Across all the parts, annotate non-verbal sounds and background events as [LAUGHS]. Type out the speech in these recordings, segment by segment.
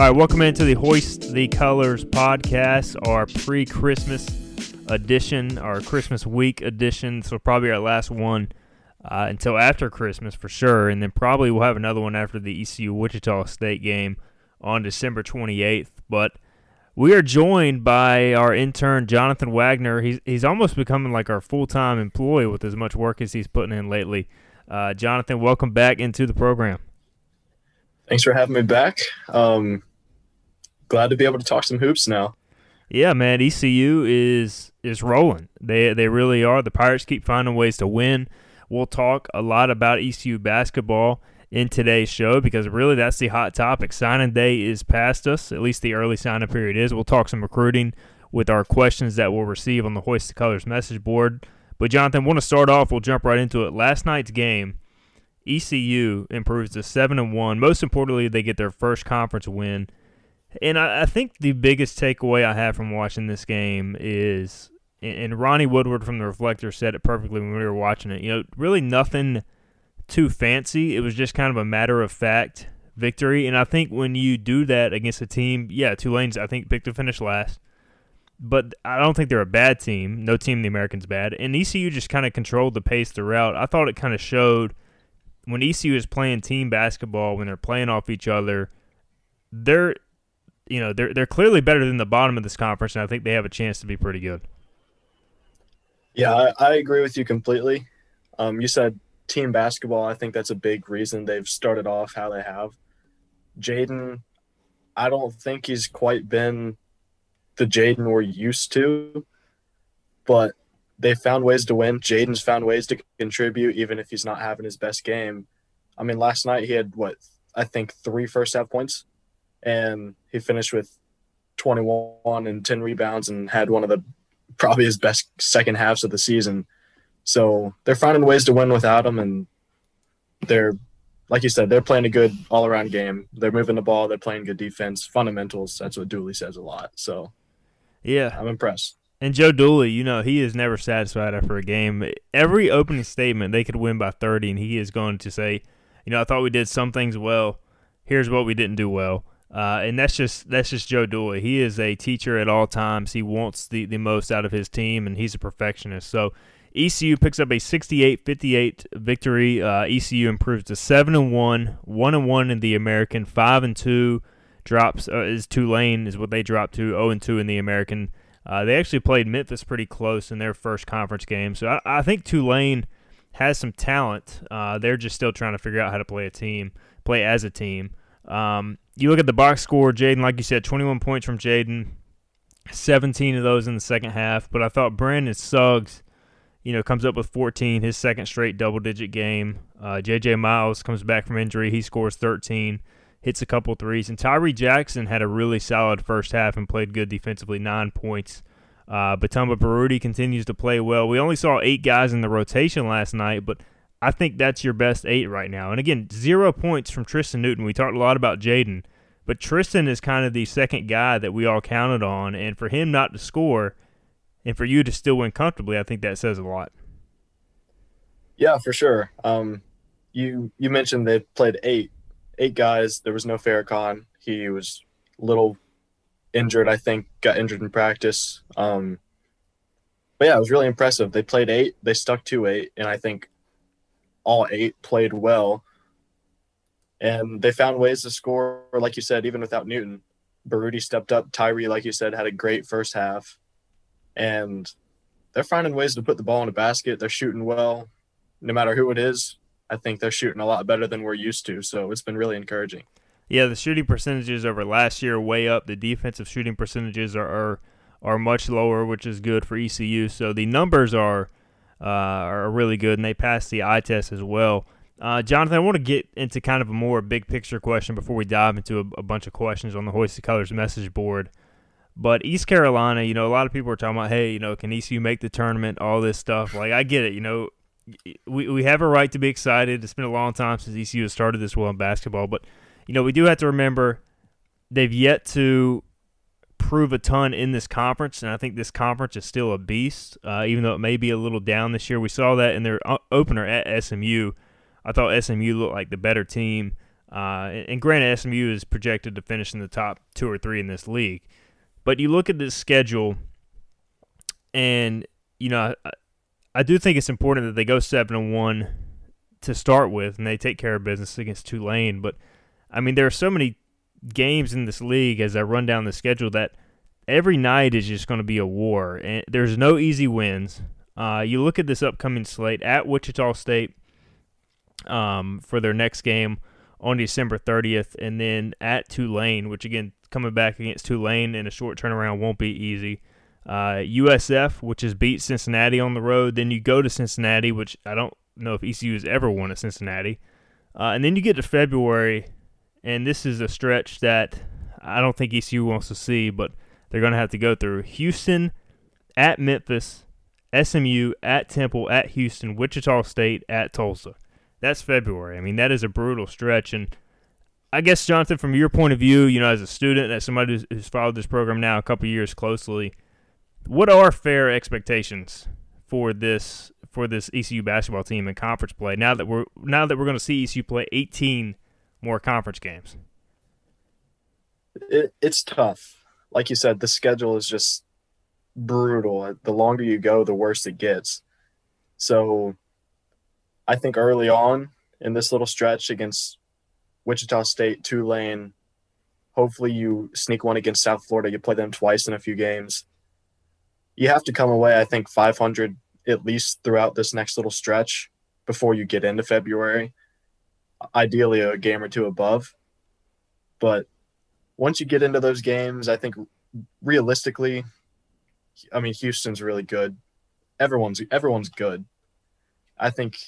All right, welcome into the Hoist the Colors podcast, our pre Christmas edition, our Christmas week edition. So, probably our last one uh, until after Christmas for sure. And then probably we'll have another one after the ECU Wichita State game on December 28th. But we are joined by our intern, Jonathan Wagner. He's, he's almost becoming like our full time employee with as much work as he's putting in lately. Uh, Jonathan, welcome back into the program. Thanks for having me back. Um, glad to be able to talk some hoops now. Yeah, man, ECU is is rolling. They they really are. The Pirates keep finding ways to win. We'll talk a lot about ECU basketball in today's show because really that's the hot topic. Signing day is past us. At least the early signing period is. We'll talk some recruiting with our questions that we'll receive on the Hoist the Colors message board. But Jonathan, want to start off? We'll jump right into it. Last night's game ECU improves to seven and one. Most importantly, they get their first conference win. And I, I, think the biggest takeaway I have from watching this game is, and Ronnie Woodward from the Reflector said it perfectly when we were watching it. You know, really nothing too fancy. It was just kind of a matter of fact victory. And I think when you do that against a team, yeah, Tulane's I think picked to finish last, but I don't think they're a bad team. No team in the Americans bad. And ECU just kind of controlled the pace throughout. I thought it kind of showed when ECU is playing team basketball, when they're playing off each other, they're you know they're they're clearly better than the bottom of this conference, and I think they have a chance to be pretty good. Yeah, I, I agree with you completely. Um, you said team basketball. I think that's a big reason they've started off how they have. Jayden, I don't think he's quite been the Jayden we're used to, but they found ways to win. Jayden's found ways to contribute, even if he's not having his best game. I mean, last night he had what I think three first half points, and he finished with 21 and 10 rebounds and had one of the probably his best second halves of the season. So they're finding ways to win without him, and they're like you said, they're playing a good all around game. They're moving the ball. They're playing good defense. Fundamentals. That's what Dooley says a lot. So yeah, I'm impressed. And Joe Dooley, you know, he is never satisfied after a game. Every opening statement, they could win by 30, and he is going to say, you know, I thought we did some things well. Here's what we didn't do well. Uh, and that's just that's just Joe Dooley. He is a teacher at all times. He wants the, the most out of his team, and he's a perfectionist. So ECU picks up a 68-58 victory. Uh, ECU improves to seven and one, one and one in the American, five and two. Drops uh, is Tulane is what they dropped to, zero and two in the American. Uh, they actually played Memphis pretty close in their first conference game, so I, I think Tulane has some talent. Uh, they're just still trying to figure out how to play a team, play as a team. Um, you look at the box score, Jayden, like you said, 21 points from Jayden, 17 of those in the second half. But I thought Brandon Suggs, you know, comes up with 14, his second straight double digit game. Uh, J.J. Miles comes back from injury, he scores 13 hits a couple threes. And Tyrie Jackson had a really solid first half and played good defensively, nine points. Uh, Bitumba Baruti continues to play well. We only saw eight guys in the rotation last night, but I think that's your best eight right now. And again, zero points from Tristan Newton. We talked a lot about Jayden, but Tristan is kind of the second guy that we all counted on. And for him not to score and for you to still win comfortably, I think that says a lot. Yeah, for sure. Um, you you mentioned they played eight eight guys. There was no Farrakhan. He was a little injured, I think, got injured in practice. Um, but yeah, it was really impressive. They played eight, they stuck to eight, and I think all eight played well. And they found ways to score, like you said, even without Newton. Baruti stepped up. Tyrie, like you said, had a great first half. And they're finding ways to put the ball in the basket. They're shooting well. No matter who it is, I think they're shooting a lot better than we're used to. So it's been really encouraging. Yeah, the shooting percentages over last year way up. The defensive shooting percentages are are, are much lower, which is good for ECU. So the numbers are uh, are really good, and they passed the eye test as well. Uh, Jonathan, I want to get into kind of a more big picture question before we dive into a, a bunch of questions on the Hoist the Colors message board. But East Carolina, you know, a lot of people are talking about, hey, you know, can ECU make the tournament? All this stuff. Like, I get it. You know, we we have a right to be excited. It's been a long time since ECU has started this well in basketball, but you know, we do have to remember they've yet to prove a ton in this conference, and I think this conference is still a beast, uh, even though it may be a little down this year. We saw that in their uh, opener at SMU. I thought SMU looked like the better team. Uh, and granted, SMU is projected to finish in the top two or three in this league. But you look at this schedule, and you know, I, I do think it's important that they go seven and one to start with, and they take care of business against Tulane. But I mean, there are so many games in this league as I run down the schedule that every night is just going to be a war, and there's no easy wins. Uh, you look at this upcoming slate at Wichita State um, for their next game on December 30th, and then at Tulane, which again, coming back against Tulane in a short turnaround won't be easy. Uh, USF, which has beat Cincinnati on the road. Then you go to Cincinnati, which I don't know if ECU has ever won at Cincinnati. Uh, and then you get to February, and this is a stretch that I don't think ECU wants to see, but they're going to have to go through Houston at Memphis, SMU at Temple, at Houston, Wichita State at Tulsa. That's February. I mean, that is a brutal stretch. And I guess, Jonathan, from your point of view, you know, as a student, as somebody who's followed this program now a couple years closely, what are fair expectations for this for this ECU basketball team in conference play now that we're now that we're going to see ECU play 18 more conference games? It, it's tough. Like you said, the schedule is just brutal. The longer you go, the worse it gets. So I think early on in this little stretch against Wichita State, Tulane, hopefully you sneak one against South Florida. You play them twice in a few games. You have to come away, I think, 500 at least throughout this next little stretch before you get into February. Ideally, a game or two above. But once you get into those games, I think realistically, I mean, Houston's really good. Everyone's everyone's good. I think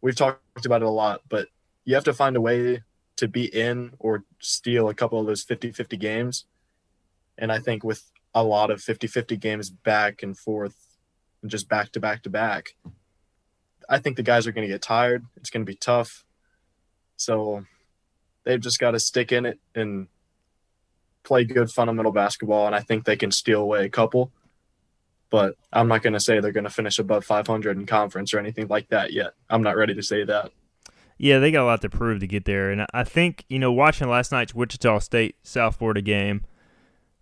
we've talked about it a lot, but you have to find a way to be in or steal a couple of those 50-50 games. And I think with a lot of 50-50 games back and forth and just back to back to back, I think the guys are going to get tired. It's going to be tough. So they've just got to stick in it and play good fundamental basketball and I think they can steal away a couple but I'm not going to say they're going to finish above 500 in conference or anything like that yet. I'm not ready to say that. Yeah, they got a lot to prove to get there, and I think you know watching last night's Wichita State South Florida game.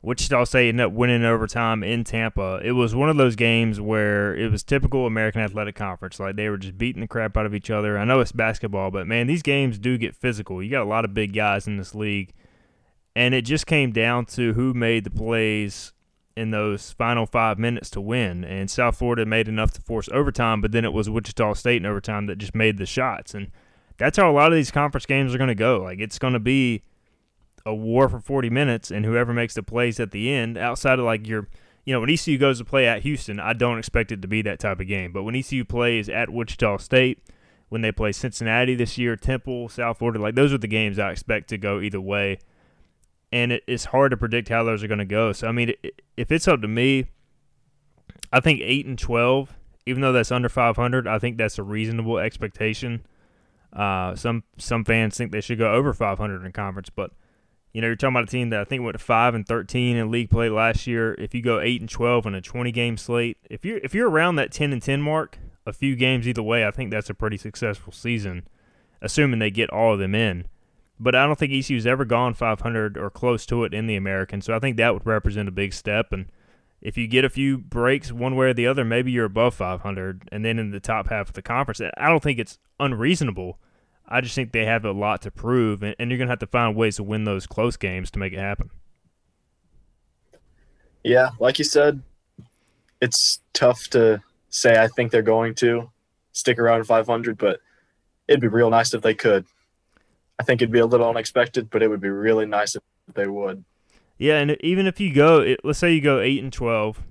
Wichita State ended up winning overtime in Tampa. It was one of those games where it was typical American Athletic Conference. Like they were just beating the crap out of each other. I know it's basketball, but man, these games do get physical. You got a lot of big guys in this league. And it just came down to who made the plays in those final five minutes to win. And South Florida made enough to force overtime, but then it was Wichita State in overtime that just made the shots. And that's how a lot of these conference games are going to go. Like it's going to be a war for 40 minutes, and whoever makes the plays at the end, outside of like your, you know, when ECU goes to play at Houston, I don't expect it to be that type of game. But when ECU plays at Wichita State, when they play Cincinnati this year, Temple, South Florida, like those are the games I expect to go either way and it, it's hard to predict how those are going to go. So I mean, if it's up to me, I think eight and twelve, even though that's under five hundred, I think that's a reasonable expectation. Uh, some some fans think they should go over five hundred in conference, but you know you're talking about a team that I think went to five and thirteen in league play last year. If you go eight and twelve in a twenty game slate, if you're if you're around that ten and ten mark, a few games either way, I think that's a pretty successful season, assuming they get all of them in but I don't think ECU's ever gone 500 or close to it in the American. So I think that would represent a big step. And if you get a few breaks one way or the other, maybe you're above 500 and then in the top half of the conference. I don't think it's unreasonable. I just think they have a lot to prove, and, and you're going to have to find ways to win those close games to make it happen. Yeah, like you said, it's tough to say I think they're going to stick around 500, but it'd be real nice if they could. I think it'd be a little unexpected, but it would be really nice if they would. Yeah, and even if you go, it, let's say you go eight and twelve,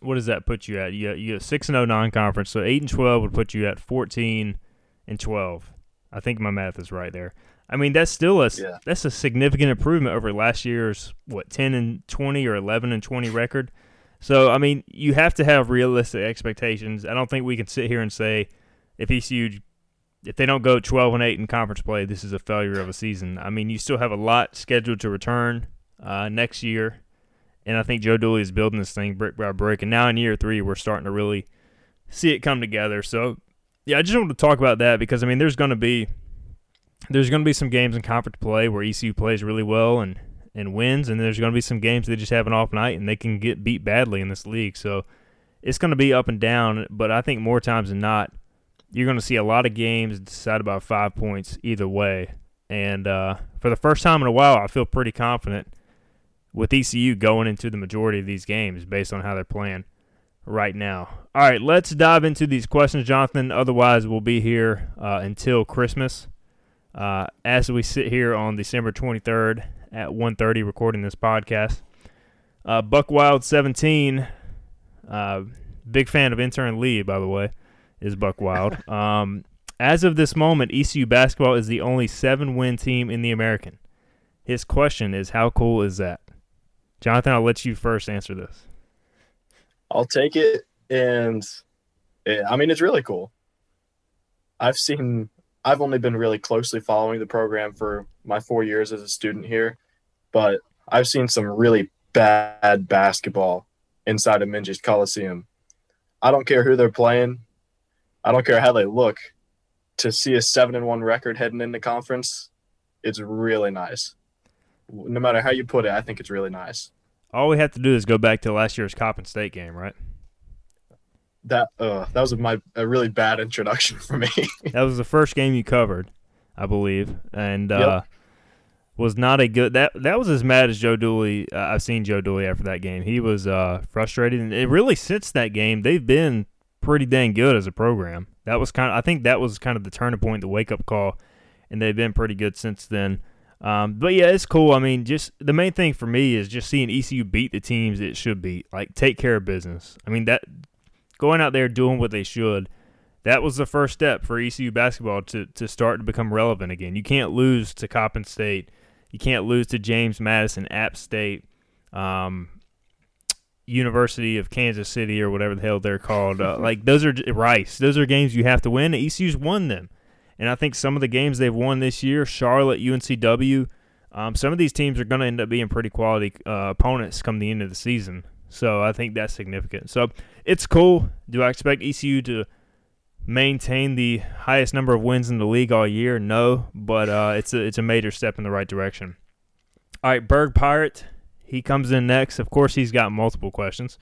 what does that put you at? You you six and zero oh non-conference, so eight and twelve would put you at fourteen and twelve. I think my math is right there. I mean, that's still a yeah. that's a significant improvement over last year's what ten and twenty or eleven and twenty record. So I mean, you have to have realistic expectations. I don't think we can sit here and say if ECU if they don't go twelve and eight in conference play, this is a failure of a season. I mean, you still have a lot scheduled to return uh, next year. And I think Joe Dooley is building this thing brick by brick. And now in year three, we're starting to really see it come together. So, yeah, I just wanted to talk about that because I mean, there's going to be there's going to be some games in conference play where ECU plays really well and and wins, and there's going to be some games they just have an off night and they can get beat badly in this league. So it's going to be up and down. But I think more times than not, you're going to see a lot of games decided by five points either way. And uh, for the first time in a while, I feel pretty confident with ECU going into the majority of these games based on how they're playing right now. All right, let's dive into these questions, Jonathan. Otherwise, we'll be here uh, until Christmas. Uh, as we sit here on December 23rd at 1.30 recording this podcast. Uh, Buck Wild 17, uh, big fan of intern Lee, by the way, is Buck Wild. [LAUGHS] um, as of this moment, ECU basketball is the only seven-win team in the American. His question is, how cool is that? Jonathan, I'll let you first answer this. I'll take it, and it, I mean it's really cool. I've seen, I've only been really closely following the program for my four years as a student here, but I've seen some really bad basketball inside of Minges Coliseum. I don't care who they're playing. I don't care how they look. To see a seven and one record heading into conference, it's really nice no matter how you put it, I think it's really nice. All we have to do is go back to last year's Coppin State game, right? That uh, that was my a really bad introduction for me. [LAUGHS] that was the first game you covered, I believe, and uh, yep. was not a good. That that was as mad as Joe Dooley. Uh, I've seen Joe Dooley after that game. He was uh, frustrated, and it really since that game they've been pretty dang good as a program. That was kind of I think that was kind of the turning point, the wake up call, and they've been pretty good since then. Um, but yeah, it's cool. I mean, just the main thing for me is just seeing ECU beat the teams it should beat. Like take care of business. I mean that going out there doing what they should. That was the first step for ECU basketball to to start to become relevant again. You can't lose to Coppin State. You can't lose to James Madison, App State, um, University of Kansas City, or whatever the hell they're called. Uh, [LAUGHS] like those are Rice. Those are games you have to win. ECU's won them. And I think some of the games they've won this year, Charlotte, UNCW, um, some of these teams are going to end up being pretty quality uh, opponents come the end of the season. So I think that's significant. So it's cool. Do I expect ECU to maintain the highest number of wins in the league all year? No, but uh, it's a it's a major step in the right direction. All right, Berg Pirate. He comes in next. Of course, he's got multiple questions.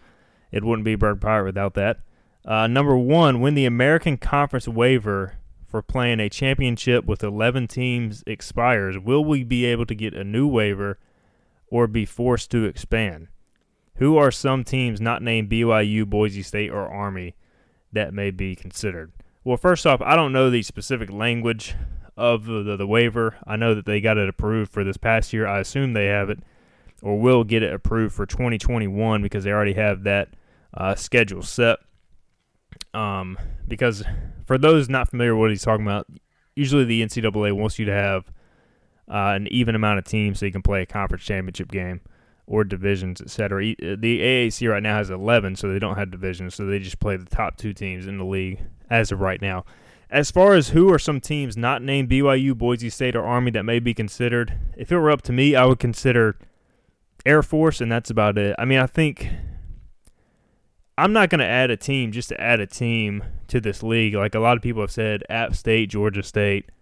It wouldn't be Berg Pirate without that. Uh, number one, when the American Conference waiver for playing a championship with 11 teams expires, will we be able to get a new waiver or be forced to expand? Who are some teams not named BYU, Boise State, or Army that may be considered? Well, first off, I don't know the specific language of the, the, the waiver. I know that they got it approved for this past year. I assume they have it or will get it approved for 2021 because they already have that uh, schedule set. Um, because for those not familiar with what he's talking about, usually the NCAA wants you to have uh, an even amount of teams so you can play a conference championship game or divisions, etc. Uh, the AAC right now has 11, so they don't have divisions, so they just play the top two teams in the league as of right now. As far as who are some teams not named BYU, Boise State, or Army that may be considered, if it were up to me, I would consider Air Force, and that's about it. I mean, I think I'm not going to add a team just to add a team to this league. Like a lot of people have said, App State, Georgia State,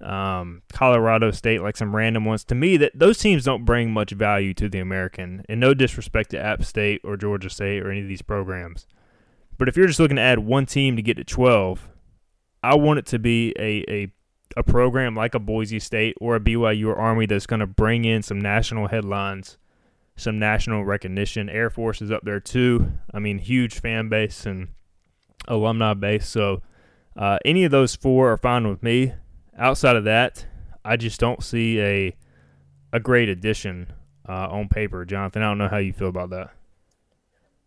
um, Colorado State, like some random ones. To me, that those teams don't bring much value to the American. And no disrespect to App State or Georgia State or any of these programs, but if you're just looking to add one team to get to 12, I want it to be a a a program like a Boise State or a BYU or Army that's going to bring in some national headlines some national recognition. Air Force is up there too. I mean, huge fan base and alumni base. So Uh, any of those four are fine with me. Outside of that, I just don't see a a great addition uh, on paper, Jonathan. I don't know how you feel about that.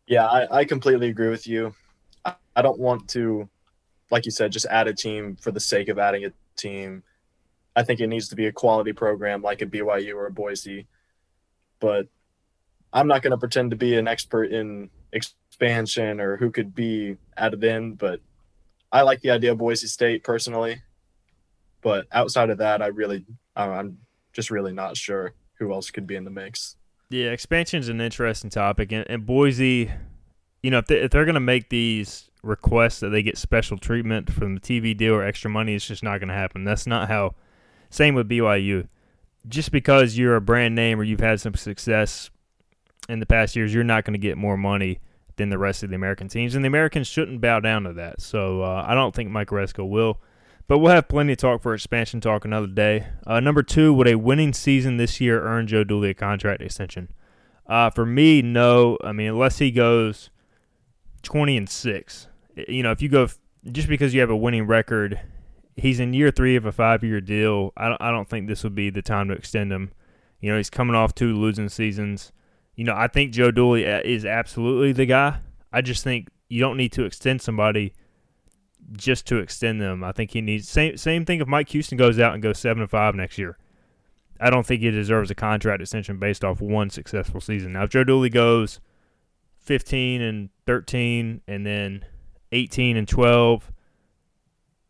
Yeah, I, I completely agree with you. I, I don't want to, like you said, just add a team for the sake of adding a team. I think it needs to be a quality program like a BYU or a Boise. But I'm not going to pretend to be an expert in expansion or who could be added in, but I like the idea of Boise State personally. But outside of that, I really, I'm just really not sure who else could be in the mix. Yeah, expansion is an interesting topic, and, and Boise, you know, if, they, if they're going to make these requests that they get special treatment from the TV deal or extra money, it's just not going to happen. That's not how. Same with BYU. Just because you're a brand name or you've had some success in the past years, you're not going to get more money than the rest of the American teams, and the Americans shouldn't bow down to that. So uh, I don't think Mike Aresco will. But we'll have plenty of talk for expansion talk another day. Uh, number two, would a winning season this year earn Joe Dooley a contract extension? Uh, for me, no. I mean, unless he goes 20 and 6. You know, if you go, just because you have a winning record, he's in year three of a five year deal. I don't, I don't think this would be the time to extend him. You know, he's coming off two losing seasons. You know, I think Joe Dooley uh, is absolutely the guy. I just think you don't need to extend somebody just to extend them. I think he needs same same thing if Mike Houston goes out and goes seven and five next year. I don't think he deserves a contract extension based off one successful season. Now if Joe Dooley goes fifteen and thirteen and then eighteen and twelve,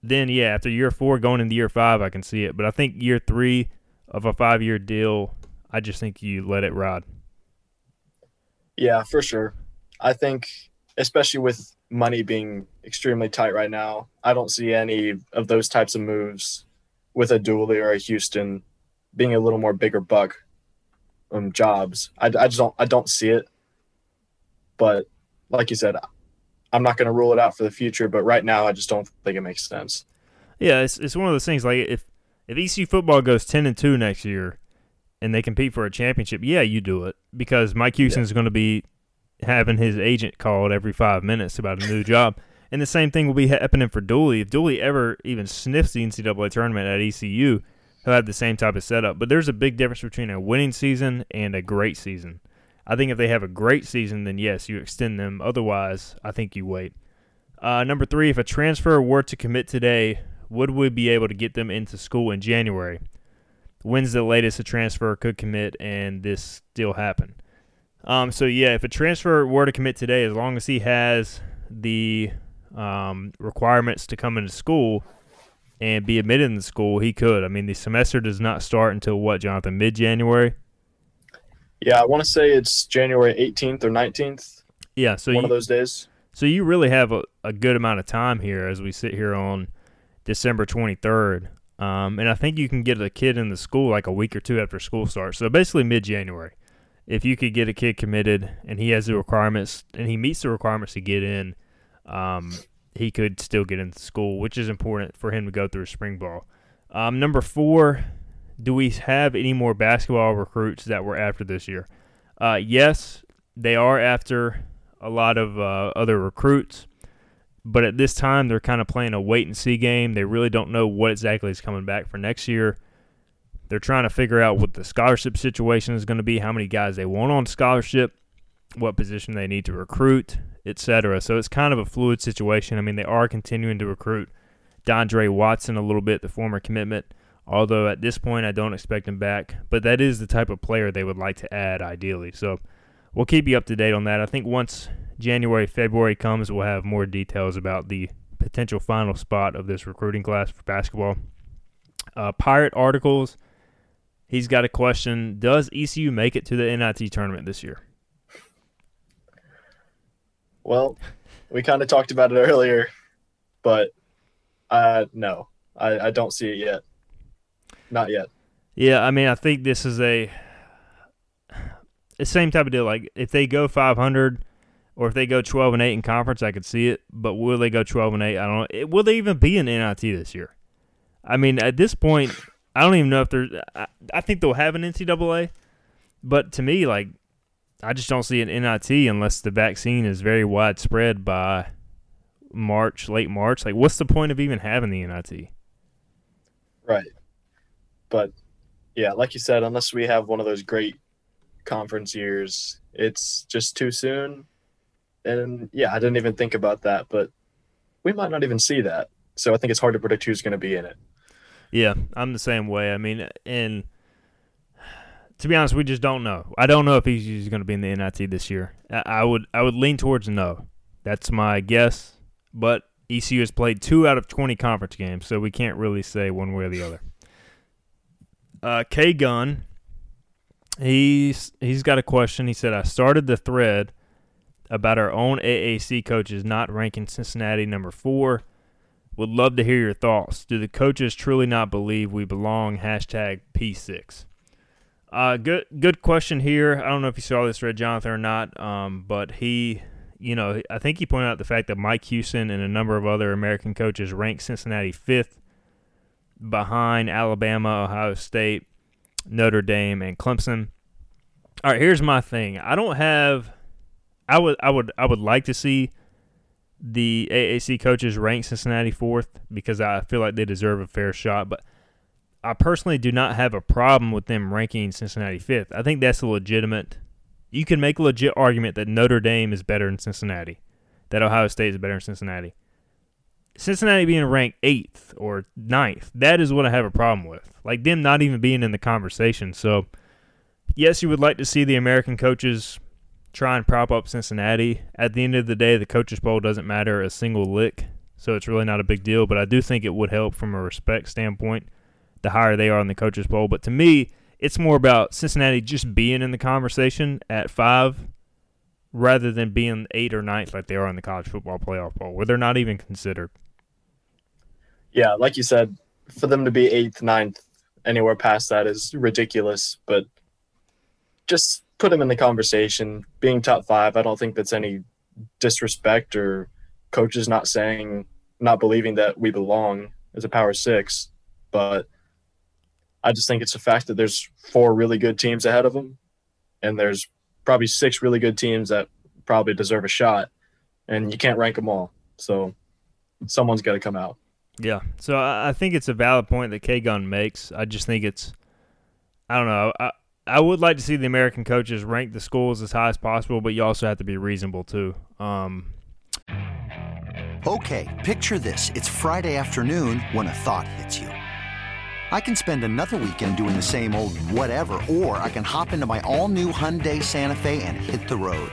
then yeah, after year four going into year five I can see it. But I think year three of a five year deal, I just think you let it ride. Yeah, for sure. I think especially with money being extremely tight right now. I don't see any of those types of moves with a Dooley or a Houston being a little more bigger buck um, jobs. I, I just don't I don't see it. But like you said, I'm not going to rule it out for the future. But right now, I just don't think it makes sense. Yeah, it's it's one of those things. Like if if ECU football goes ten and two next year, and they compete for a championship, yeah, you do it because Mike Houston is yeah. going to be having his agent called every five minutes about a new [LAUGHS] job. And the same thing will be happening for Dooley. If Dooley ever even sniffs the NCAA tournament at ECU, he'll have the same type of setup. But there's a big difference between a winning season and a great season. I think if they have a great season, then yes, you extend them. Otherwise, I think you wait. Uh, number three, if a transfer were to commit today, would we be able to get them into school in January? When's the latest a transfer could commit and this still happen? Um, so yeah, if a transfer were to commit today, as long as he has the um, requirements to come into school and be admitted in the school, he could. I mean, the semester does not start until what, Jonathan? Mid January. Yeah, I want to say it's January 18th or 19th. Yeah, so one you, of those days. So you really have a, a good amount of time here as we sit here on December 23rd. Um, and I think you can get a kid in the school like a week or two after school starts. So basically mid January if you could get a kid committed and he has the requirements and he meets the requirements to get in, um, he could still get into school, which is important for him to go through a spring ball. Um, number four, do we have any more basketball recruits that were after this year? Uh, yes, they are after a lot of uh, other recruits, but at this time they're kind of playing a wait and see game. They really don't know what exactly is coming back for next year. They're trying to figure out what the scholarship situation is going to be, how many guys they want on scholarship, what position they need to recruit, etc. So it's kind of a fluid situation. I mean, they are continuing to recruit Dondre Watson a little bit, the former commitment. Although at this point, I don't expect him back. But that is the type of player they would like to add, ideally. So we'll keep you up to date on that. I think once January, February comes, we'll have more details about the potential final spot of this recruiting class for basketball. Uh, Pirate articles He's got a question. Does ECU make it to the NIT tournament this year? Well, we kind of talked about it earlier, but uh, no, I, I don't see it yet. Not yet. Yeah, I mean, I think this is a the same type of deal. Like if they go 500 or if they go 12 and 8 in conference, I could see it. But will they go 12 and 8? I don't know. Will they even be in NIT this year? I mean, at this point, I don't even know if there's. I, I think they'll have an NCAA, but to me, like, I just don't see an NIT unless the vaccine is very widespread by March, late March. Like, what's the point of even having the NIT? Right. But yeah, like you said, unless we have one of those great conference years, it's just too soon. And yeah, I didn't even think about that, but we might not even see that. So I think it's hard to predict who's going to be in it. Yeah, I'm the same way. I mean, and to be honest, we just don't know. I don't know if he's going to be in the NIT this year. I would I would lean towards no. That's my guess. But ECU has played two out of 20 conference games, so we can't really say one way or the other. Uh, K Gun, he's he's got a question. He said, "I started the thread about our own AAC coaches not ranking Cincinnati number four. Would love to hear your thoughts. Do the coaches truly not believe we belong? Hashtag P6. Uh, good good question here. I don't know if you saw this, Red Jonathan, or not, um, but he, you know, I think he pointed out the fact that Mike Houston and a number of other American coaches ranked Cincinnati fifth behind Alabama, Ohio State, Notre Dame, and Clemson. All right, here's my thing. I don't have. I would I would I would like to see the AAC coaches rank Cincinnati fourth because I feel like they deserve a fair shot. But I personally do not have a problem with them ranking Cincinnati fifth. I think that's a legitimate. You can make a legit argument that Notre Dame is better than Cincinnati, that Ohio State is better than Cincinnati. Cincinnati being ranked eighth or ninth, that is what I have a problem with. Like them not even being in the conversation. So, yes, you would like to see the American coaches try and prop up Cincinnati. At the end of the day, the coaches poll doesn't matter a single lick, so it's really not a big deal. But I do think it would help from a respect standpoint the higher they are in the coaches poll. But to me, it's more about Cincinnati just being in the conversation at five rather than being eight or ninth like they are in the college football playoff poll, where they're not even considered. Yeah, like you said, for them to be eighth, ninth, anywhere past that is ridiculous. But just put them in the conversation. Being top five, I don't think that's any disrespect or coaches not saying, not believing that we belong as a power six. But I just think it's a fact that there's four really good teams ahead of them, and there's probably six really good teams that probably deserve a shot, and you can't rank them all. So someone's got to come out. Yeah. So I think it's a valid point that K Gun makes. I just think it's, I don't know. I, I would like to see the American coaches rank the schools as high as possible, but you also have to be reasonable too. Um, okay, picture this: it's Friday afternoon when a thought hits you. I can spend another weekend doing the same old whatever, or I can hop into my all-new Hyundai Santa Fe and hit the road.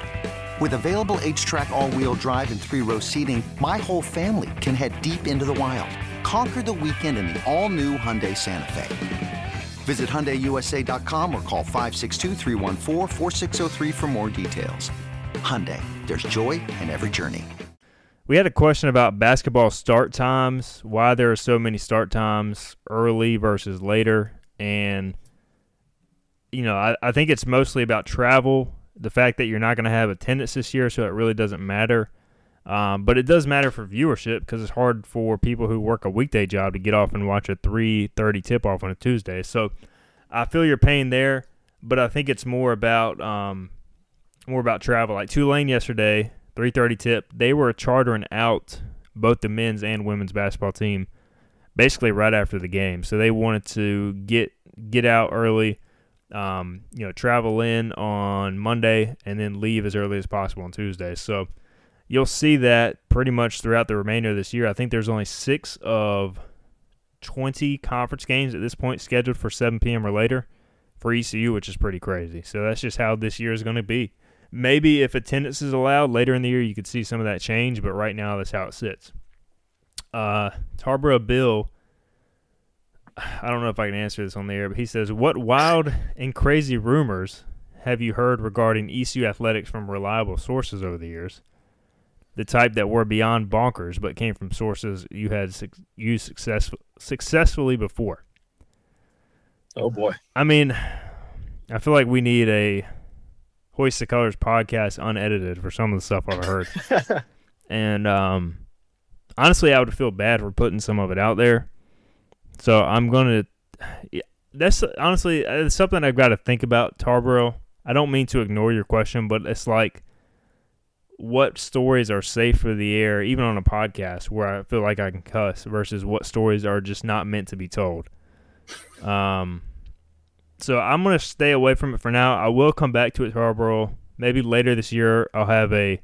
With available HTRAC all-wheel drive and three-row seating, my whole family can head deep into the wild. Conquer the weekend in the all-new Hyundai Santa Fe. Visit HyundaiUSA.com or call 562 for more details. Hyundai, there's joy in every journey. We had a question about basketball start times, why there are so many start times early versus later. And, you know, I, I think it's mostly about travel, the fact that you're not going to have attendance this year, so it really doesn't matter. Um, but it does matter for viewership because it's hard for people who work a weekday job to get off and watch a 3:30 tip off on a Tuesday. So I feel your pain there, but I think it's more about um, more about travel. Like Tulane yesterday, 3:30 tip, they were chartering out both the men's and women's basketball team basically right after the game. So they wanted to get get out early, um, you know, travel in on Monday and then leave as early as possible on Tuesday. So you'll see that pretty much throughout the remainder of this year. I think there's only six of 20 conference games at this point scheduled for 7 p.m. or later for ECU, which is pretty crazy. So that's just how this year is going to be. Maybe if attendance is allowed later in the year, you could see some of that change, but right now that's how it sits. Uh, Tarboro Bill, I don't know if I can answer this on the air, but he says, What wild and crazy rumors have you heard regarding ECU athletics from reliable sources over the years? The type that were beyond bonkers, but came from sources you had su- used success- successfully before. Oh boy! I mean, I feel like we need a Hoist the Colors podcast unedited for some of the stuff I've heard. [LAUGHS] and um, honestly, I would feel bad for putting some of it out there. So I'm gonna. Yeah, that's honestly it's something I've got to think about, Tarboro. I don't mean to ignore your question, but it's like what stories are safe for the air, even on a podcast where I feel like I can cuss, versus what stories are just not meant to be told. Um, so I'm gonna stay away from it for now. I will come back to it, Tarboro. Maybe later this year, I'll have a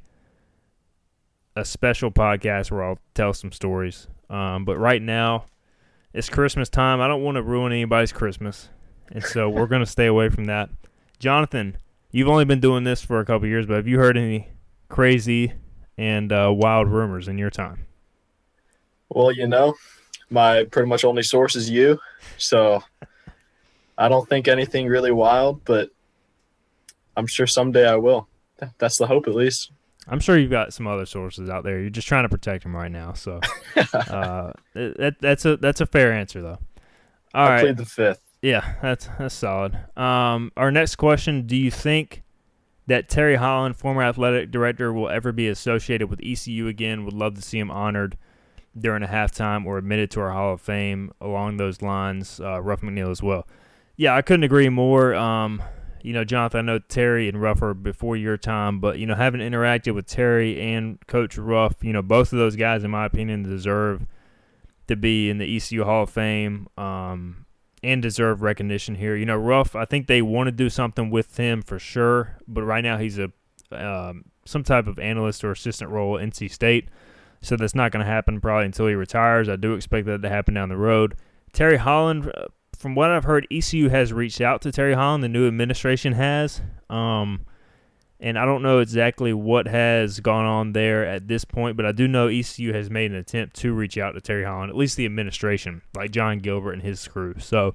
a special podcast where I'll tell some stories. Um, but right now, it's Christmas time. I don't want to ruin anybody's Christmas, and so we're gonna stay away from that. Jonathan, you've only been doing this for a couple years, but have you heard any crazy and uh, wild rumors in your time? Well, you know, my pretty much only source is you, so I don't think anything really wild, but I'm sure someday I will. That's the hope, at least. I'm sure you've got some other sources out there. You're just trying to protect them right now, so [LAUGHS] uh, that, that's a that's a fair answer, though. All I right. plead the fifth. Yeah, that's that's solid. Um, our next question: Do you think that Terry Holland, former athletic director, will ever be associated with ECU again? Would love to see him honored during a halftime or admitted to our Hall of Fame. Along those lines, uh, Ruff McNeill as well. Yeah, I couldn't agree more. Um, you know, Jonathan, I know Terry and Ruff are before your time, but you know, having interacted with Terry and Coach Ruff, you know, both of those guys, in my opinion, deserve to be in the ECU Hall of Fame. Um, and deserve recognition here. You know, Ruff, I think they want to do something with him for sure, but right now he's a um, some type of analyst or assistant role at NC State, so that's not going to happen probably until he retires. I do expect that to happen down the road. Terry Holland, uh, from what I've heard, ECU has reached out to Terry Holland. The new administration has. Um, and I don't know exactly what has gone on there at this point, but I do know ECU has made an attempt to reach out to Terry Holland, at least the administration, like Jon Gilbert and his crew. So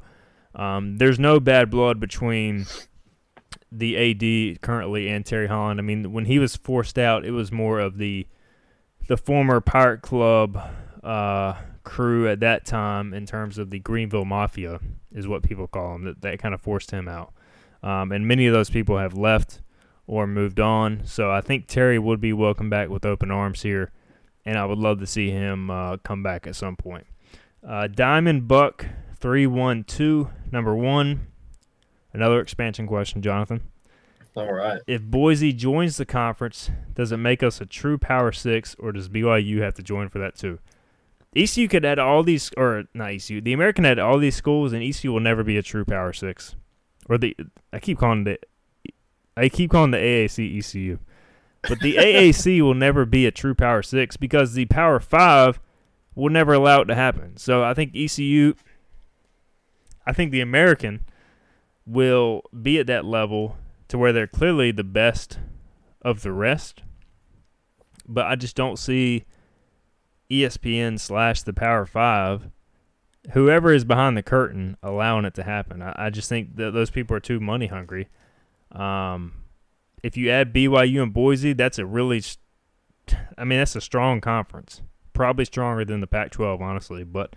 um, there's no bad blood between the AD currently and Terry Holland. I mean, when he was forced out, it was more of the the former Pirate Club uh, crew at that time, in terms of the Greenville Mafia, is what people call them That that kind of forced him out, um, and many of those people have left or moved on. So I think Terry would be welcome back with open arms here, and I would love to see him uh, come back at some point. Uh, Diamond Buck three one two number one. Another expansion question, Jonathan. All right. If Boise joins the conference, does it make us a true Power Six, or does BYU have to join for that too? ECU could add all these, or not ECU. The American had all these schools, and ECU will never be a true Power Six. Or the I keep calling it I keep calling the AAC ECU. But the AAC [LAUGHS] will never be a true Power 6 because the Power 5 will never allow it to happen. So I think ECU, I think the American will be at that level to where they're clearly the best of the rest. But I just don't see ESPN slash the Power 5, whoever is behind the curtain, allowing it to happen. I, I just think that those people are too money hungry. Um, if you add BYU and Boise, that's a really, I mean, that's a strong conference. Probably stronger than the Pac-12, honestly. But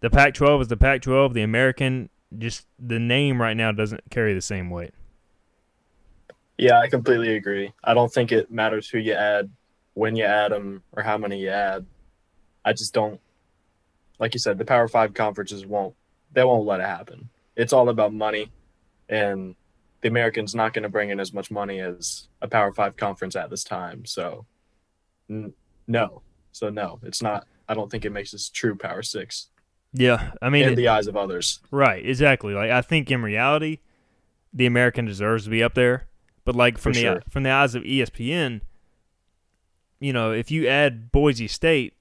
the Pac-12 is the Pac-12. The American, just the name right now doesn't carry the same weight. Yeah, I completely agree. I don't think it matters who you add, when you add them, or how many you add. I just don't, like you said, the Power Five conferences won't, they won't let it happen. It's all about money, and the American's not going to bring in as much money as a Power Five conference at this time. So, n- no. So no, it's not. I don't think it makes us true Power Six. Yeah, I mean, in it, the eyes of others. right? Exactly. Like I think in reality, the American deserves to be up there. But like from For the sure. from the eyes of ESPN, you know, if you add Boise State,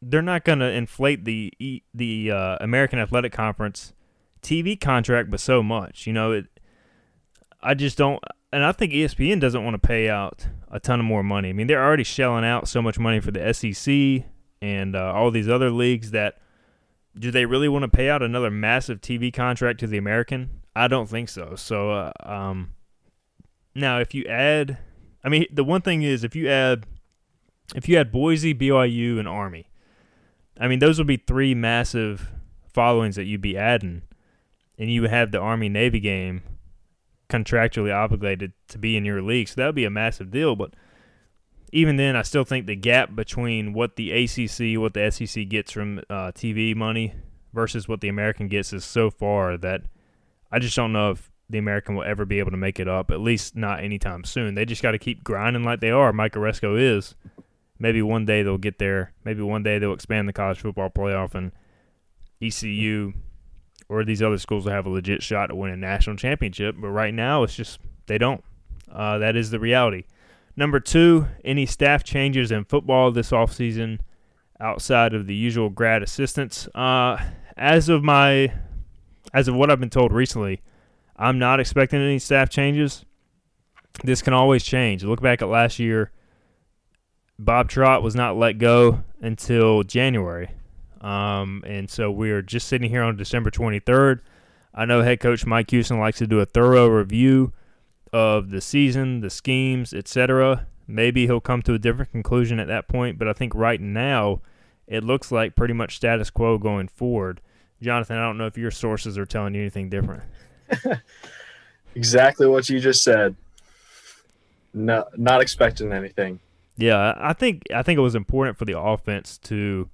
they're not going to inflate the the uh, American Athletic Conference TV contract, but so much. You know, it. I just don't, and I think ESPN doesn't want to pay out a ton of more money. I mean, they're already shelling out so much money for the SEC and uh, all these other leagues that. Do they really want to pay out another massive TV contract to the American? I don't think so. So, uh, um, now if you add, I mean, the one thing is if you add, if you add Boise, BYU, and Army, I mean, those would be three massive followings that you'd be adding, and you would have the Army Navy game contractually obligated to be in your league. So that would be a massive deal. But even then, I still think the gap between what the ACC, what the SEC gets from uh, TV money versus what the American gets is so far that I just don't know if the American will ever be able to make it up, at least not anytime soon. They just got to keep grinding like they are. Mike Aresco is. Maybe one day they'll get there. Maybe one day they'll expand the college football playoff and ECU or these other schools will have a legit shot to win a national championship. But right now, it's just they don't. Uh, that is the reality. Number two, any staff changes in football this offseason outside of the usual grad assistants. Uh, as of my, as of what I've been told recently, I'm not expecting any staff changes. This can always change. Look back at last year. Bob Trott was not let go until January. Um, and so we're just sitting here on December 23rd. I know head coach Mike Houston likes to do a thorough review of the season, the schemes, etc. Maybe he'll come to a different conclusion at that point, but I think right now it looks like pretty much status quo going forward. Jonathan, I don't know if your sources are telling you anything different. [LAUGHS] exactly what you just said. No, not expecting anything. Yeah, I think I think it was important for the offense to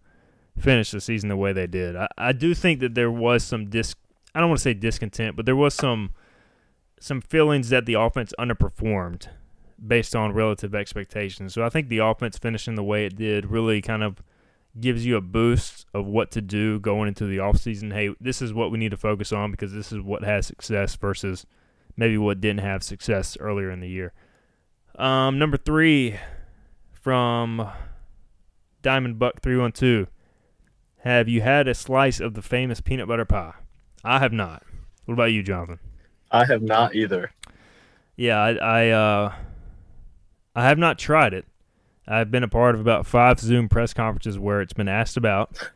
finish the season the way they did. I, I do think that there was some dis I don't want to say discontent, but there was some some feelings that the offense underperformed based on relative expectations. So I think the offense finishing the way it did really kind of gives you a boost of what to do going into the offseason. Hey, this is what we need to focus on because this is what has success versus maybe what didn't have success earlier in the year. Um, number three from Diamond Buck 312. Have you had a slice of the famous peanut butter pie? I have not. What about you, Jonathan? I have not either. Yeah, I I, uh, I have not tried it. I've been a part of about five Zoom press conferences where it's been asked about,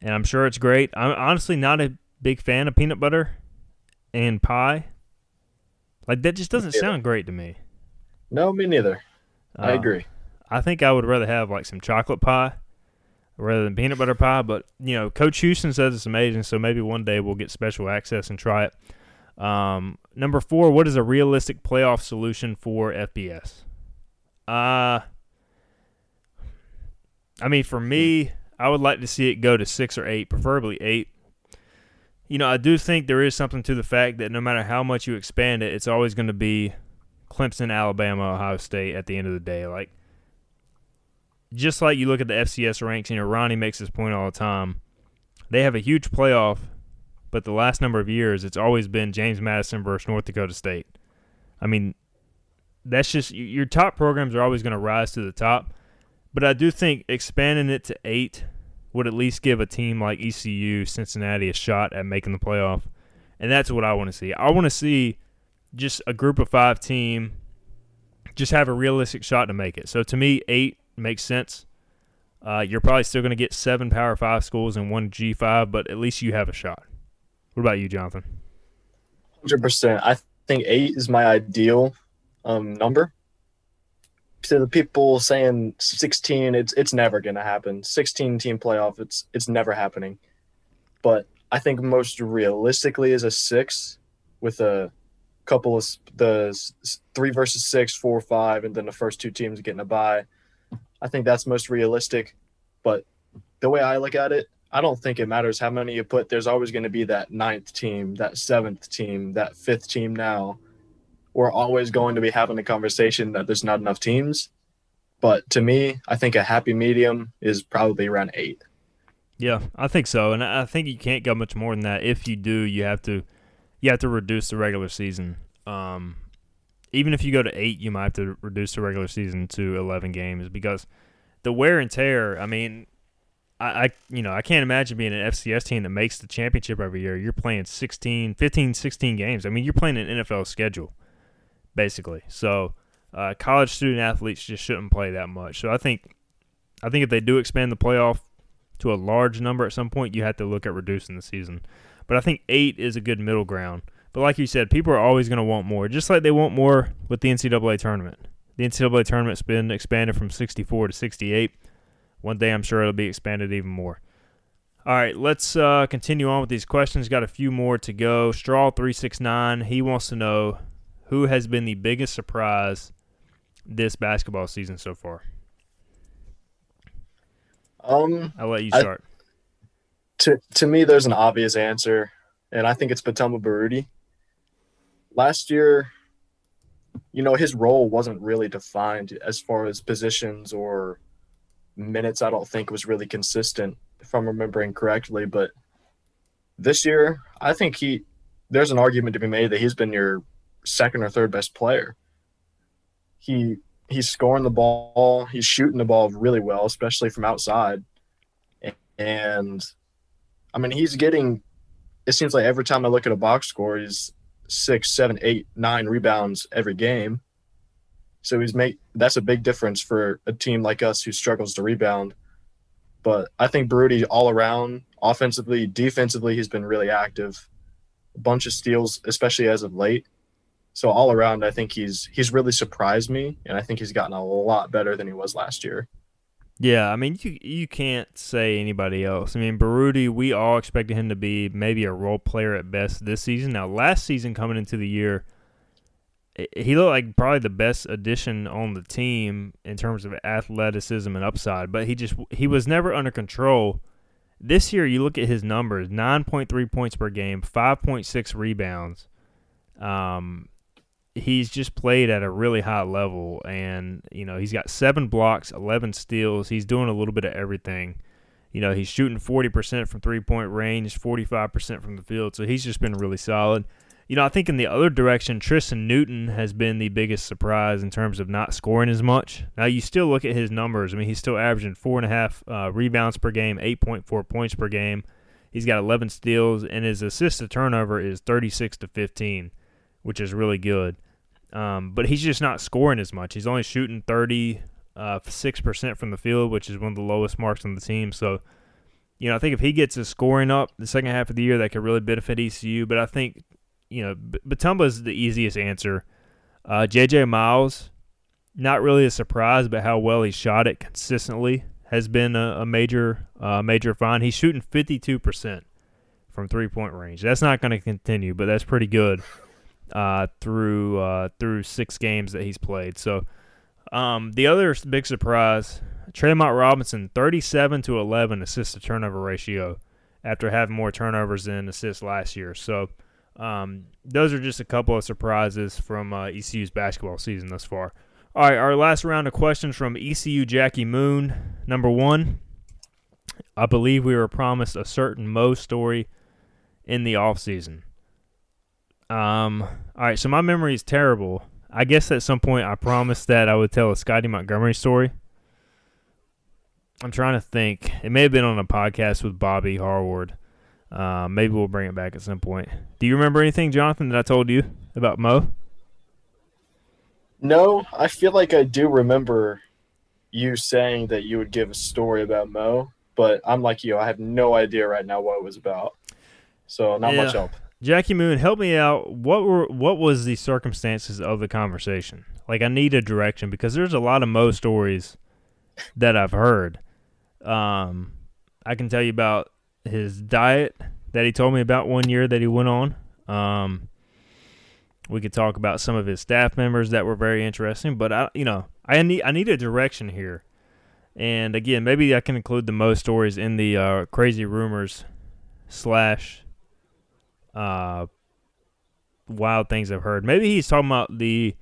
and I'm sure it's great. I'm honestly not a big fan of peanut butter and pie. Like that just doesn't sound great to me. No, me neither. I uh, agree. I think I would rather have like some chocolate pie rather than peanut butter pie. But you know, Coach Houston says it's amazing, so maybe one day we'll get special access and try it. Um, number four, what is a realistic playoff solution for FBS? Uh I mean, for me, I would like to see it go to six or eight, preferably eight. You know, I do think there is something to the fact that no matter how much you expand it, it's always going to be Clemson, Alabama, Ohio State at the end of the day. Like, just like you look at the FCS ranks, you know, Ronnie makes this point all the time. They have a huge playoff, but the last number of years, it's always been James Madison versus North Dakota State. I mean, that's just your top programs are always going to rise to the top. But I do think expanding it to eight would at least give a team like ECU, Cincinnati, a shot at making the playoff. And that's what I want to see. I want to see just a group of five team just have a realistic shot to make it. So to me, eight makes sense. Uh, you're probably still going to get seven Power Five schools and one G5, but at least you have a shot. What about you, Jonathan? Hundred percent. I think eight is my ideal um, number. To the people saying sixteen, it's it's never going to happen. Sixteen team playoff, it's it's never happening. But I think most realistically is a six, with a couple of the three versus six, four, five, and then the first two teams getting a bye I think that's most realistic. But the way I look at it, I don't think it matters how many you put. There's always going to be that ninth team, that seventh team, that fifth team now. We're always going to be having a conversation that there's not enough teams. But to me, I think a happy medium is probably around eight. Yeah, I think so, and I think you can't go much more than that. If you do, you have to you have to reduce the regular season. Um, even if you go to eight, you might have to reduce the regular season to eleven games because the wear and tear. I mean, I, I you know I can't imagine being an FCS team that makes the championship every year. You're playing 16, 15, 16 games. I mean, you're playing an NFL schedule basically. So uh, college student athletes just shouldn't play that much. So I think I think if they do expand the playoff to a large number at some point, you have to look at reducing the season. But I think eight is a good middle ground. But like you said, people are always going to want more, just like they want more with the NCAA tournament. The NCAA tournament's been expanded from 64 to 68. One day I'm sure it'll be expanded even more. All right, let's uh, continue on with these questions. Got a few more to go. Straw369, he wants to know who has been the biggest surprise this basketball season so far? Um, I'll let you start. I, to to me, there's an obvious answer, and I think it's Bitumba Baruti last year, you know, his role wasn't really defined as far as positions or minutes. I don't think was really consistent, if I'm remembering correctly. But this year, I think he there's an argument to be made that he's been your second or third best player. He he's scoring the ball, he's shooting the ball really well, especially from outside. And I mean, he's getting. It seems like every time I look at a box score, he's six, seven, eight, nine rebounds every game. So he's make that's a big difference for a team like us who struggles to rebound. But I think Baruti all around, offensively, defensively, he's been really active. A bunch of steals, especially as of late. So all around, I think he's he's really surprised me, and I think he's gotten a lot better than he was last year. Yeah, I mean you you can't say anybody else. I mean Baruti, we all expected him to be maybe a role player at best this season. Now last season coming into the year, he looked like probably the best addition on the team in terms of athleticism and upside, but he just he was never under control. This year, you look at his numbers: nine point three points per game, five point six rebounds. Um, he's just played at a really high level and you know he's got seven blocks 11 steals. He's doing a little bit of everything. You know he's shooting 40% from three point range 45% from the field so he's just been really solid. You know i think in the other direction tristan newton has been the biggest surprise in terms of not scoring as much. Now you still look at his numbers. I mean he's still averaging four and a half uh, rebounds per game 8.4 points per game. He's got 11 steals and his assist to turnover is 36 to 15 which is really good. Um, but he's just not scoring as much. He's only shooting 36% uh, from the field, which is one of the lowest marks on the team. So, you know, I think if he gets his scoring up the second half of the year, that could really benefit ECU. But I think, you know, Bitumba is the easiest answer. Uh, JJ Miles, not really a surprise, but how well he shot it consistently has been a, a major, uh, major find. He's shooting 52% from three point range. That's not going to continue, but that's pretty good uh, through uh, through six games that he's played. So um, the other big surprise, Tremont Robinson, 37 to 11 assist to turnover ratio after having more turnovers than assists last year. So um, those are just a couple of surprises from uh, ECU's basketball season thus far. All right, our last round of questions from ECU Jackie Moon. Number one, I believe we were promised a certain Mo story in the offseason. Um, all right, so my memory is terrible. I guess at some point I promised that I would tell a Scotty Montgomery story. I'm trying to think. It may have been on a podcast with Bobby Harward. Uh, maybe we'll bring it back at some point. Do you remember anything, Jonathan, that I told you about Mo? No, I feel like I do remember you saying that you would give a story about Mo, but I'm like you, I have no idea right now what it was about. So not yeah. much help. Jackie Moon, help me out. What were what was the circumstances of the conversation? Like I need a direction because there's a lot of Mo stories that I've heard. Um, I can tell you about his diet that he told me about one year that he went on. Um, we could talk about some of his staff members that were very interesting, but I, you know, I need I need a direction here. And again, maybe I can include the Mo stories in the uh, crazy rumors slash uh, wild things I've heard. Maybe he's talking about the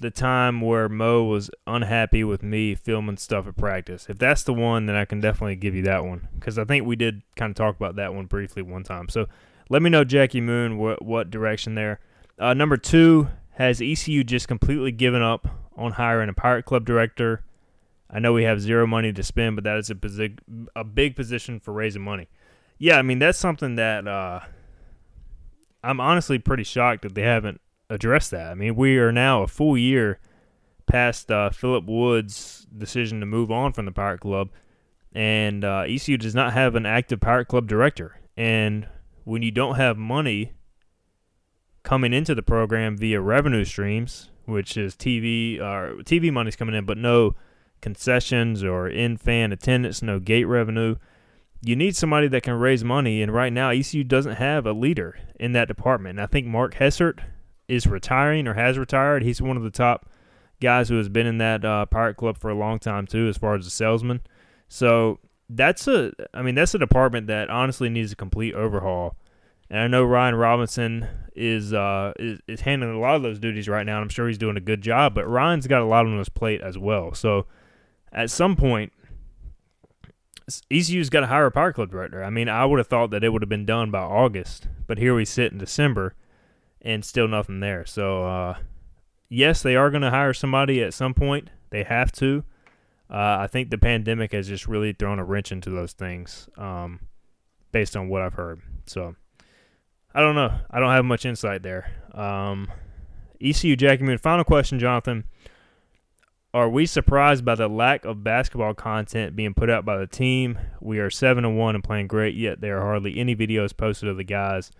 the time where Mo was unhappy with me filming stuff at practice. If that's the one, then I can definitely give you that one because I think we did kind of talk about that one briefly one time. So let me know, Jackie Moon, what what direction there. Uh, number two, has ECU just completely given up on hiring a Pirate Club director? I know we have zero money to spend, but that is a, posi- a big position for raising money. Yeah, I mean that's something that uh, I'm honestly pretty shocked that they haven't addressed that. I mean, we are now a full year past uh, Philip Wood's decision to move on from the Pirate Club, and uh, ECU does not have an active Pirate Club director. And when you don't have money coming into the program via revenue streams, which is TV or TV money's coming in, but no concessions or in fan attendance, no gate revenue you need somebody that can raise money, and right now ECU doesn't have a leader in that department. And I think Mark Hessert is retiring or has retired. He's one of the top guys who has been in that uh, Pirate Club for a long time too, as far as a salesman. So that's a, I mean, that's a department that honestly needs a complete overhaul. And I know Ryan Robinson is, uh, is is handling a lot of those duties right now, and I'm sure he's doing a good job. But Ryan's got a lot on his plate as well. So at some point, ECU's got to hire a Pirate Club director. I mean, I would have thought that it would have been done by August, but here we sit in December, and still nothing there. So uh, yes, they are going to hire somebody at some point. They have to. Uh, I think the pandemic has just really thrown a wrench into those things, um, based on what I've heard. So I don't know. I don't have much insight there. Um, ECU Jackie Moon. Final question, Jonathan. Are we surprised by the lack of basketball content being put out by the team? We are seven and one and playing great, yet there are hardly any videos posted of the guys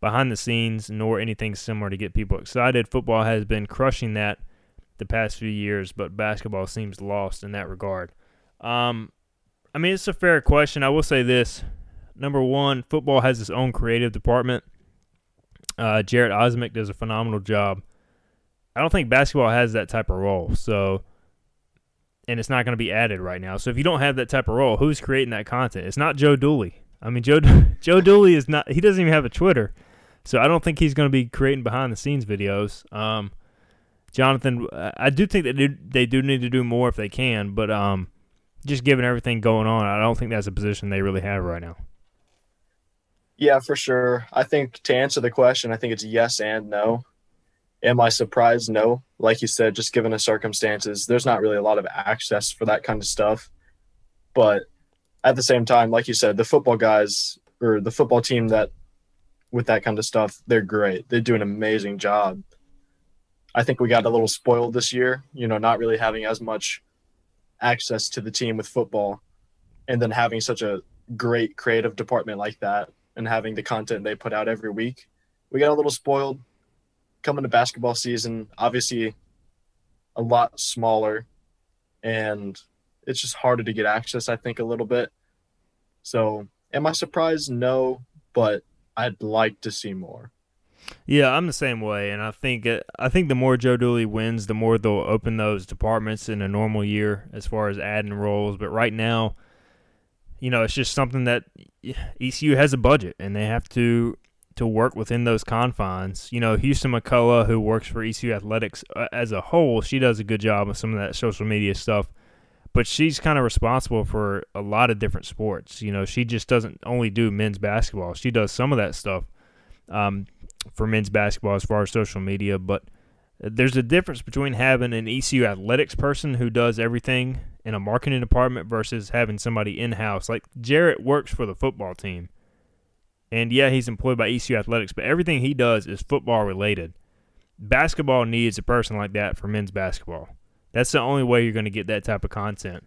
behind the scenes, nor anything similar to get people excited. Football has been crushing that the past few years, but basketball seems lost in that regard. Um, I mean, it's a fair question. I will say this: number one, football has its own creative department. Uh, Jarrett Osmick does a phenomenal job. I don't think basketball has that type of role. So, and it's not going to be added right now. So if you don't have that type of role, who's creating that content? It's not Joe Dooley. I mean, Joe [LAUGHS] Joe Dooley is not. He doesn't even have a Twitter, so I don't think he's going to be creating behind the scenes videos. Um, Jonathan, I do think that they do need to do more if they can, but um, just given everything going on, I don't think that's a position they really have right now. Yeah, for sure. I think to answer the question, I think it's yes and no. Am I surprised? No. Like you said, just given the circumstances, there's not really a lot of access for that kind of stuff. But at the same time, like you said, the football guys or the football team that with that kind of stuff, they're great. They do an amazing job. I think we got a little spoiled this year, you know, not really having as much access to the team with football and then having such a great creative department like that and having the content they put out every week. We got a little spoiled coming to basketball season, obviously a lot smaller and it's just harder to get access, I think, a little bit. So, am I surprised? No, but I'd like to see more. Yeah, I'm the same way, and I think uh, I think the more Joe Dooley wins, the more they'll open those departments in a normal year as far as adding roles. But right now, you know, it's just something that ECU has a budget, and they have to to work within those confines. You know, Houston McCullough, who works for ECU Athletics uh, as a whole, she does a good job of some of that social media stuff. But she's kind of responsible for a lot of different sports. You know, she just doesn't only do men's basketball. She does some of that stuff um, for men's basketball as far as social media. But there's a difference between having an ECU athletics person who does everything in a marketing department versus having somebody in house. Like Jarrett works for the football team and yeah, he's employed by ECU Athletics, but everything he does is football related. Basketball needs a person like that for men's basketball. That's the only way you're going to get that type of content.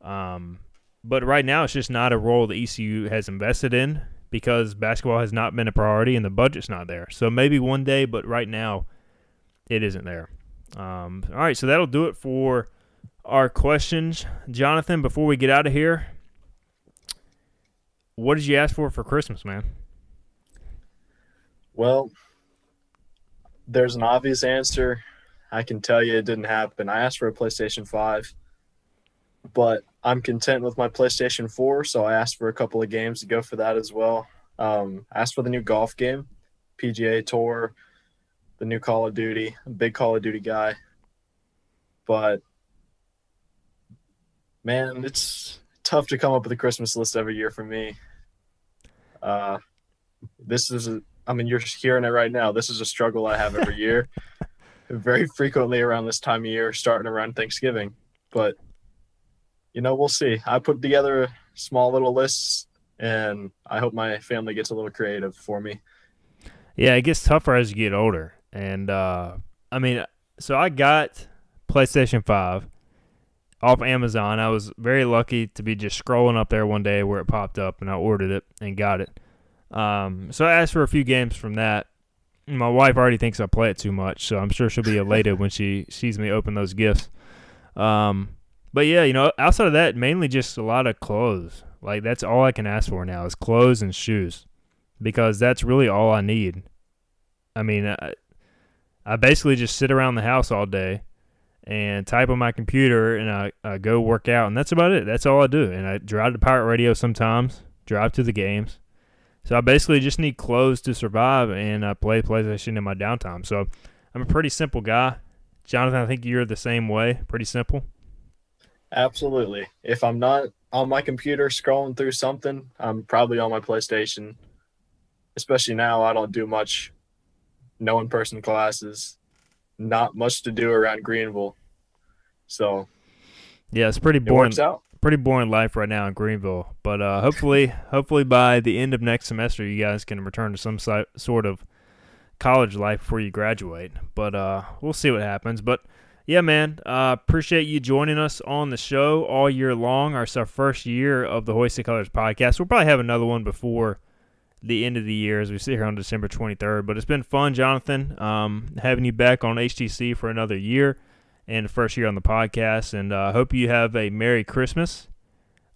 Um, but right now, it's just not a role that ECU has invested in because basketball has not been a priority and the budget's not there. So maybe one day, but right now, it isn't there. Um, all right, so that'll do it for our questions. Jonathan, before we get out of here, what did you ask for for Christmas, man? Well, there's an obvious answer. I can tell you it didn't happen. I asked for a PlayStation 5, but I'm content with my PlayStation 4, so I asked for a couple of games to go for that as well. Um, asked for the new golf game, PGA Tour, the new Call of Duty. a big Call of Duty guy. But man, it's tough to come up with a Christmas list every year for me. Uh, this is a, I mean, you're hearing it right now. This is a struggle I have every year, [LAUGHS] very frequently around this time of year, starting around Thanksgiving. But you know, we'll see. I put together small little lists, and I hope my family gets a little creative for me. Yeah, it gets tougher as you get older, and uh, I mean, so I got PlayStation Five off Amazon. I was very lucky to be just scrolling up there one day where it popped up, and I ordered it and got it. Um, so I asked for a few games from that. My wife already thinks I play it too much, so I'm sure she'll be elated when she [LAUGHS] sees me open those gifts. Um, but yeah, you know, outside of that, mainly just a lot of clothes. Like that's all I can ask for now is clothes and shoes, because that's really all I need. I mean, I, I basically just sit around the house all day and type on my computer and I, I go work out and that's about it. That's all I do. And I drive to pirate radio sometimes, drive to the games, So I basically just need clothes to survive and uh, play PlayStation in my downtime. So I'm a pretty simple guy. Jonathan, I think you're the same way. Pretty simple. Absolutely. If I'm not on my computer scrolling through something, I'm probably on my PlayStation. Especially now, I don't do much no in person classes, not much to do around Greenville. So, yeah, it's pretty it boring. works out. Pretty boring life right now in Greenville, but uh, hopefully, [LAUGHS] hopefully by the end of next semester, you guys can return to some si- sort of college life before you graduate. But uh, we'll see what happens. But yeah, man, uh, appreciate you joining us on the show all year long. Our, our first year of the Hoist the Colors podcast. We'll probably have another one before the end of the year as we sit here on December 23rd. But it's been fun, Jonathan, um, having you back on HTC for another year and first year on the podcast. And I uh, hope you have a Merry Christmas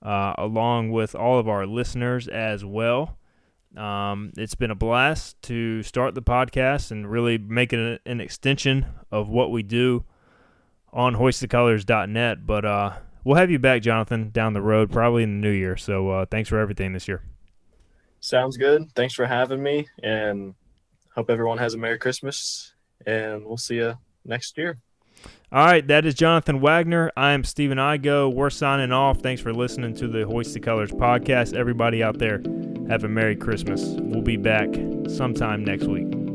uh, along with all of our listeners as well. Um, it's been a blast to start the podcast and really make it an extension of what we do on hoistthecolors.net. But uh, we'll have you back, Jonathan, down the road, probably in the new year. So uh, thanks for everything this year. Sounds good. Thanks for having me, and hope everyone has a Merry Christmas. And we'll see you next year. All right, that is Jonathan Wagner. I am Stephen Igo. We're signing off. Thanks for listening to the Hoist the Colors podcast. Everybody out there, have a Merry Christmas. We'll be back sometime next week.